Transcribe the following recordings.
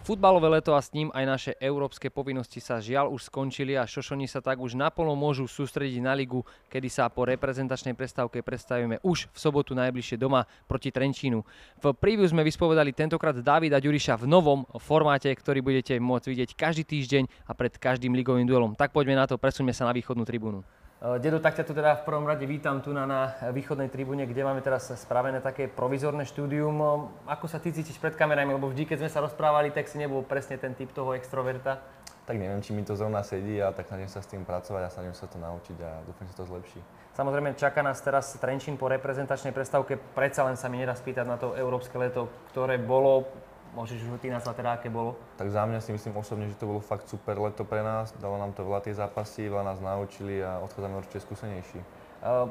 Futbalové leto a s ním aj naše európske povinnosti sa žiaľ už skončili a Šošoni sa tak už naplno môžu sústrediť na ligu, kedy sa po reprezentačnej prestávke predstavíme už v sobotu najbližšie doma proti Trenčínu. V preview sme vyspovedali tentokrát Davida Ďuriša v novom formáte, ktorý budete môcť vidieť každý týždeň a pred každým ligovým duelom. Tak poďme na to, presuňme sa na východnú tribúnu. Eh, Dedo, tak ťa tu teda v prvom rade vítam tu na, na východnej tribúne, kde máme teraz spravené také provizorné štúdium. Eh, ako sa ty cítiš pred kamerami, lebo vždy, keď sme sa rozprávali, tak si nebol presne ten typ toho extroverta. Tak neviem, či mi to zrovna sedí a tak snažím sa s tým pracovať a snažím sa to naučiť a dúfam, že to zlepší. Samozrejme, čaká nás teraz Trenčín po reprezentačnej prestávke. Predsa len sa mi nedá spýtať na to európske leto, ktoré bolo Môžeš už ty nazvať teda, aké bolo? Tak za mňa si myslím osobne, že to bolo fakt super leto pre nás. Dalo nám to veľa tie zápasy, veľa nás naučili a odchádzame určite skúsenejší. Uh,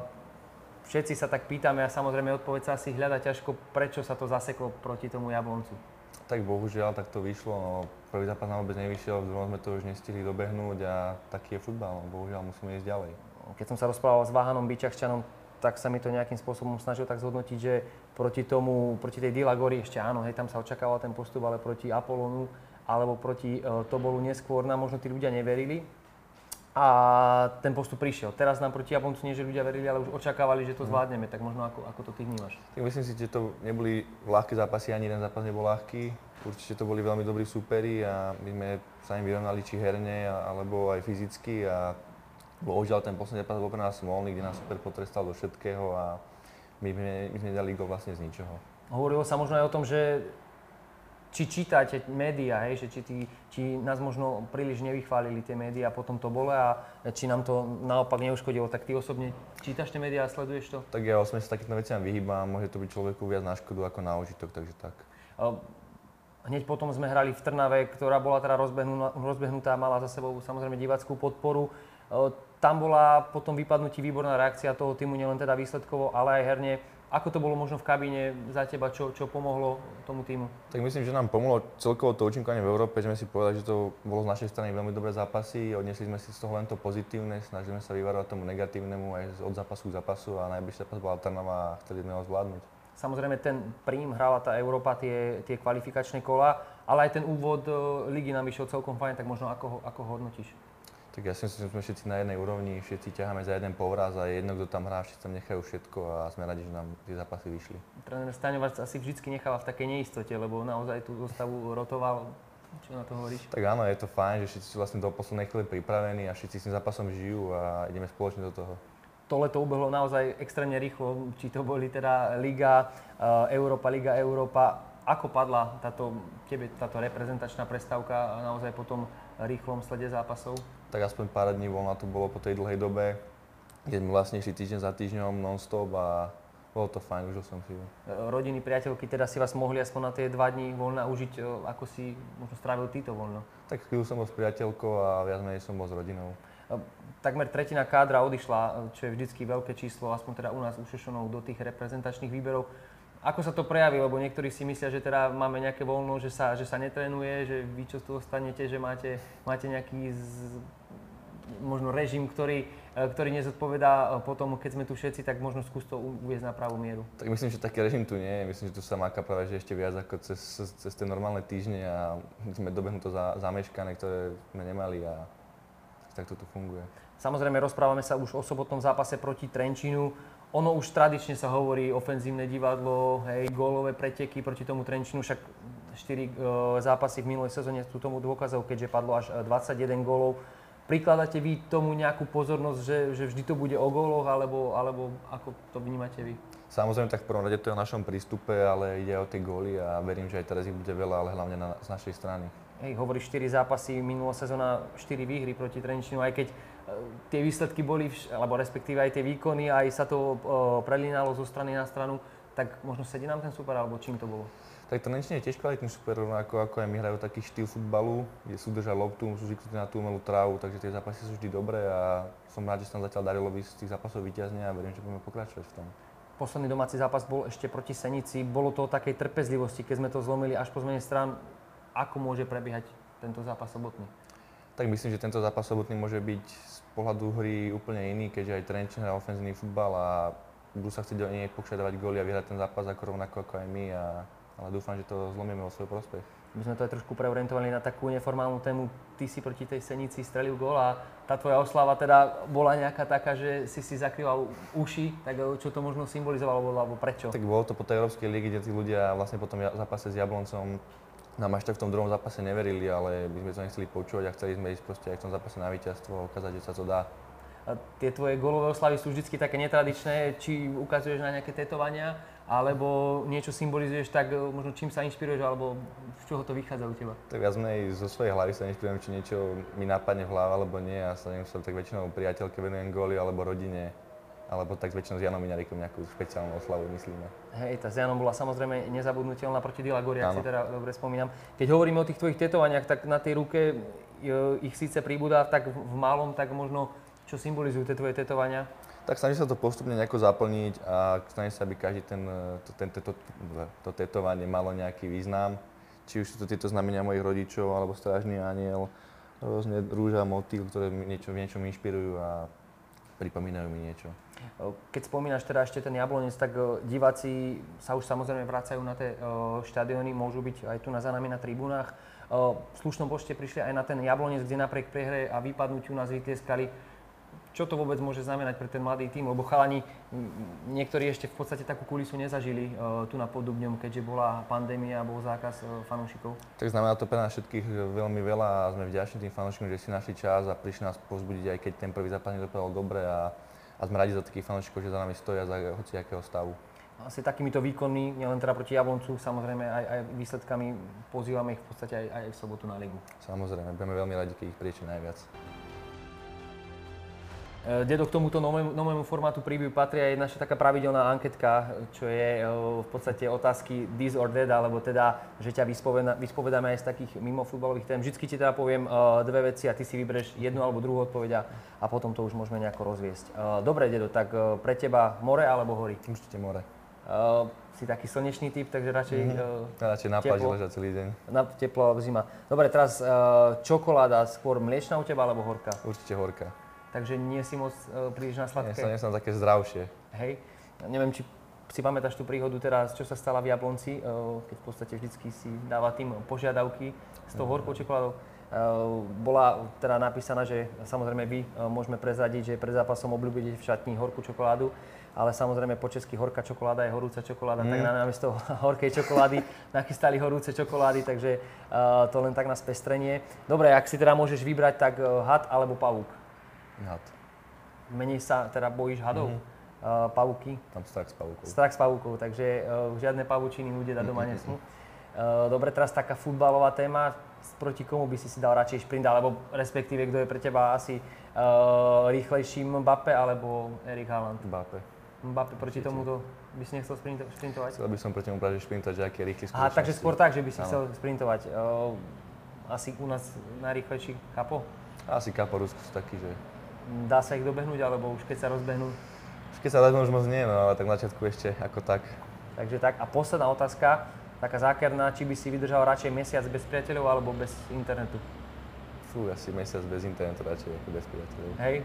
všetci sa tak pýtame a samozrejme odpoveď sa asi hľada ťažko, prečo sa to zaseklo proti tomu Jabloncu. Tak bohužiaľ, tak to vyšlo. No, prvý zápas nám vôbec nevyšiel, v druhom sme to už nestihli dobehnúť a taký je futbal. No, bohužiaľ, musíme ísť ďalej. Keď som sa rozprával s Váhanom Byčachčanom, tak sa mi to nejakým spôsobom snažil tak zhodnotiť, že proti tomu, proti tej Dilagori ešte áno, hej, tam sa očakával ten postup, ale proti Apolonu alebo proti uh, Tobolu neskôr nám možno tí ľudia neverili. A ten postup prišiel. Teraz nám proti Jabloncu nie, že ľudia verili, ale už očakávali, že to mhm. zvládneme. Tak možno ako, ako to ty vnímaš? Tak myslím si, že to neboli ľahké zápasy, ani jeden zápas nebol ľahký. Určite to boli veľmi dobrí súperi a my sme sa im vyrovnali či herne, alebo aj fyzicky a Bohužiaľ ten posledný zápas bol pre nás smolný, kde nás super potrestal do všetkého a my sme, my sme dali gol vlastne z ničoho. Hovorilo sa možno aj o tom, že či čítate médiá, hej, že či, tí, či nás možno príliš nevychválili tie médiá po tomto bole a či nám to naopak neuškodilo. Tak ty osobne čítaš tie médiá a sleduješ to? Tak ja osobne sa takýmto veciam vyhýbam, môže to byť človeku viac na škodu ako na užitok, takže tak. Hneď potom sme hrali v Trnave, ktorá bola teda rozbehnutá, rozbehnutá mala za sebou samozrejme diváckú podporu tam bola po tom vypadnutí výborná reakcia toho týmu, nielen teda výsledkovo, ale aj herne. Ako to bolo možno v kabíne za teba, čo, čo pomohlo tomu týmu? Tak myslím, že nám pomohlo celkovo to účinkovanie v Európe, že sme si povedali, že to bolo z našej strany veľmi dobré zápasy, odnesli sme si z toho len to pozitívne, snažili sme sa vyvarovať tomu negatívnemu aj od zápasu k zápasu a najbližší zápas bola Trnava a chceli sme ho zvládnuť. Samozrejme ten príjm hrala tá Európa tie, tie kvalifikačné kola, ale aj ten úvod e, ligy nám išiel celkom fajn, tak možno ako, ako ho hodnotíš? Tak ja si myslím, že sme všetci na jednej úrovni, všetci ťaháme za jeden povraz a jedno, kto tam hrá, všetci tam nechajú všetko a sme radi, že nám tie zápasy vyšli. Tréner Staňovac asi vždy necháva v takej neistote, lebo naozaj tú zostavu rotoval. Čo na to hovoríš? Tak áno, je to fajn, že všetci sú vlastne do poslednej chvíle pripravení a všetci s tým zápasom žijú a ideme spoločne do toho. To leto ubehlo naozaj extrémne rýchlo, či to boli teda Liga, uh, Európa, Liga Európa. Ako padla táto, tebe táto reprezentačná prestávka naozaj po tom rýchlom slede zápasov? tak aspoň pár dní voľna tu bolo po tej dlhej dobe, keď sme vlastne išli týždeň za týždňom non-stop a bolo to fajn, užil som si ju. Rodiny, priateľky teda si vás mohli aspoň na tie dva dní voľna užiť, ako si možno strávil týto voľno? Tak chvíľu som bol s priateľkou a viac menej som bol s rodinou. Takmer tretina kádra odišla, čo je vždycky veľké číslo, aspoň teda u nás u Šešonov, do tých reprezentačných výberov. Ako sa to prejaví? Lebo niektorí si myslia, že teda máme nejaké voľno, že sa, že sa netrenuje, že vy čo tu ostanete, že máte, máte nejaký z, možno režim, ktorý, e, ktorý nezodpovedá e, potom, keď sme tu všetci, tak možno skús to uviezť na pravú mieru. Tak myslím, že taký režim tu nie je. Myslím, že tu sa máka práve že ešte viac ako cez, cez tie normálne týždne a sme dobehnuto za, zameškané, ktoré sme nemali a tak to tu funguje. Samozrejme, rozprávame sa už o sobotnom zápase proti Trenčínu ono už tradične sa hovorí ofenzívne divadlo, hej, gólové preteky proti tomu Trenčinu, však 4 e, zápasy v minulej sezóne sú tomu dôkazov, keďže padlo až 21 e, gólov. Prikladáte vy tomu nejakú pozornosť, že, že vždy to bude o góloch, alebo, alebo ako to vnímate vy? Samozrejme, tak v prvom rade to je o našom prístupe, ale ide o tie góly a verím, že aj teraz ich bude veľa, ale hlavne na, z našej strany. Hej, hovoríš 4 zápasy, minulá sezóna 4 výhry proti Trenčinu, aj keď tie výsledky boli, alebo respektíve aj tie výkony, aj sa to prelínalo zo strany na stranu, tak možno sedí nám ten super, alebo čím to bolo? Tak to Trenčín je tiež kvalitný super, rovnako ako aj my hrajú taký štýl futbalu, kde sú držať loptu, sú zvyknutí na tú umelú trávu, takže tie zápasy sú vždy dobré a som rád, že sa tam zatiaľ darilo z tých zápasov vyťazne a verím, že budeme pokračovať v tom. Posledný domáci zápas bol ešte proti Senici. Bolo to o takej trpezlivosti, keď sme to zlomili až po zmene strán. Ako môže prebiehať tento zápas sobotný? Tak myslím, že tento zápas sobotný môže byť pohľadu hry úplne iný, keďže aj Trenčín hrá ofenzívny futbal a budú sa chcieť do nej pokšadovať góly a vyhrať ten zápas ako rovnako ako aj my, a, ale dúfam, že to zlomíme o svoj prospech. my sme to aj trošku preorientovali na takú neformálnu tému. Ty si proti tej Senici strelil gól a tá tvoja oslava teda bola nejaká taká, že si si zakrýval uši, tak čo to možno symbolizovalo alebo prečo? Tak bolo to po tej Európskej líge, kde tí ľudia vlastne po tom zápase s Jabloncom nám až tak v tom druhom zápase neverili, ale my sme to nechceli počúvať a chceli sme ísť proste aj v tom zápase na víťazstvo a ukázať, že sa to dá. A tie tvoje golové oslavy sú vždy také netradičné, či ukazuješ na nejaké tetovania, alebo niečo symbolizuješ tak, e, možno čím sa inšpiruješ, alebo z čoho to vychádza u teba? Tak viac menej zo svojej hlavy sa inšpirujem, či niečo mi napadne v hlave, alebo nie. Ja sa nemusel tak väčšinou priateľke venujem góly, alebo rodine, alebo tak väčšinou s Janom Miňarikom nejakú špeciálnu oslavu myslíme. Hej, tá s Janom bola samozrejme nezabudnutelná proti Dila Gori, ak si teda dobre spomínam. Keď hovoríme o tých tvojich tetovaniach, tak na tej ruke e, ich síce pribúda tak v malom, tak možno čo symbolizujú tie tvoje tetovania? tak snažím sa to postupne nejako zaplniť a snažím sa, aby každý ten, to, ten, to, to, to tetovanie malo nejaký význam. Či už sú to tieto znamenia mojich rodičov, alebo strážny aniel, rôzne rúža, motýl, ktoré mi niečo, v niečom inšpirujú a pripomínajú mi niečo. Keď spomínaš teda ešte ten Jablonec, tak diváci sa už samozrejme vracajú na tie štadióny, môžu byť aj tu na za nami na tribúnach. V slušnom počte prišli aj na ten Jablonec, kde napriek prehre a vypadnutiu nás vytlieskali čo to vôbec môže znamenať pre ten mladý tým, lebo chalani, niektorí ešte v podstate takú kulisu nezažili tu na Podubňom, keďže bola pandémia a bol zákaz fanúšikov. Tak znamená to pre nás všetkých veľmi veľa a sme vďační tým fanúšikom, že si našli čas a prišli nás pozbudiť, aj keď ten prvý zápas nedopadol dobre a, a sme radi za takých fanúšikov, že za nami stoja za hociakého stavu. Asi takýmito výkonmi, nielen teda proti Jabloncu, samozrejme aj, aj výsledkami pozývame ich v podstate aj, aj v sobotu na ligu. Samozrejme, budeme veľmi radi, keď ich prieči najviac. Eh, Dedo, k tomuto novému, novému formátu preview patrí aj naša taká pravidelná anketka, čo je eh, v podstate otázky this or that, alebo teda, že ťa vyspovedáme aj z takých mimo futbalových tém. Vždycky ti teda poviem eh, dve veci a ty si vybereš jednu alebo druhú odpoveď a potom to už môžeme nejako rozviesť. Dobre, Dedo, tak pre teba more alebo hory? Určite more. si taký slnečný typ, takže radšej mm-hmm. Radšej na pláži ležať celý deň. Na teplo zima. Dobre, teraz čokoláda skôr mliečna u teba alebo horká? Určite horká takže nie si moc uh, príliš na sladké. Nie, som, také zdravšie. Hej, neviem, či si pamätáš tú príhodu teraz, čo sa stala v Jablonci, uh, keď v podstate vždycky si dáva tým požiadavky s tou horkou čokoládou. Uh, bola teda napísaná, že samozrejme vy uh, môžeme prezradiť, že pred zápasom obľúbite v šatni horkú čokoládu, ale samozrejme po česky horká čokoláda je horúca čokoláda, mm. tak na namiesto horkej čokolády nachystali horúce čokolády, takže to len tak na spestrenie. Dobre, ak si teda môžeš vybrať, tak had alebo pavúk? Had. Menej sa teda bojíš hadov? Mm-hmm. Uh, pavúky? Tam strach s pavúkou. Strach s pavúkou, takže uh, žiadne pavúčiny ľudia dať doma nesmú. Uh, dobre, teraz taká futbalová téma. Proti komu by si si dal radšej šprint, alebo respektíve kto je pre teba asi uh, rýchlejší Mbappe alebo Erik Haaland? Mbappe. Mbappe, proti tomuto by si nechcel sprintovať? Chcel by som proti tomu práve šprintovať, že aký je rýchly Aha, takže skôr tak, že by si ano. chcel sprintovať. Uh, asi u nás najrýchlejší Kapo? Asi Kapo Rusko sú takí, že Dá sa ich dobehnúť, alebo už keď sa rozbehnú? Už keď sa rozbehnú, už moc nie, no ale tak na začiatku ešte ako tak. Takže tak. A posledná otázka, taká zákerná, či by si vydržal radšej mesiac bez priateľov alebo bez internetu? Fú, asi mesiac bez internetu radšej ako bez priateľov. Hej,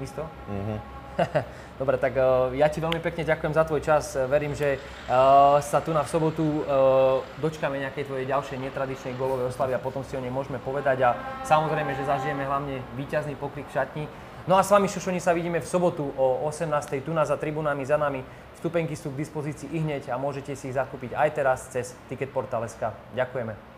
isto? Mhm. Dobre, tak uh, ja ti veľmi pekne ďakujem za tvoj čas. Verím, že uh, sa tu na v sobotu uh, dočkáme nejakej tvojej ďalšej netradičnej golovej oslavy a potom si o nej môžeme povedať. A samozrejme, že zažijeme hlavne víťazný pokrik v šatni. No a s vami, Šošoni, sa vidíme v sobotu o 18. tu na za tribunami za nami. Vstupenky sú k dispozícii i hneď a môžete si ich zakúpiť aj teraz cez Ticketportal.sk. Ďakujeme.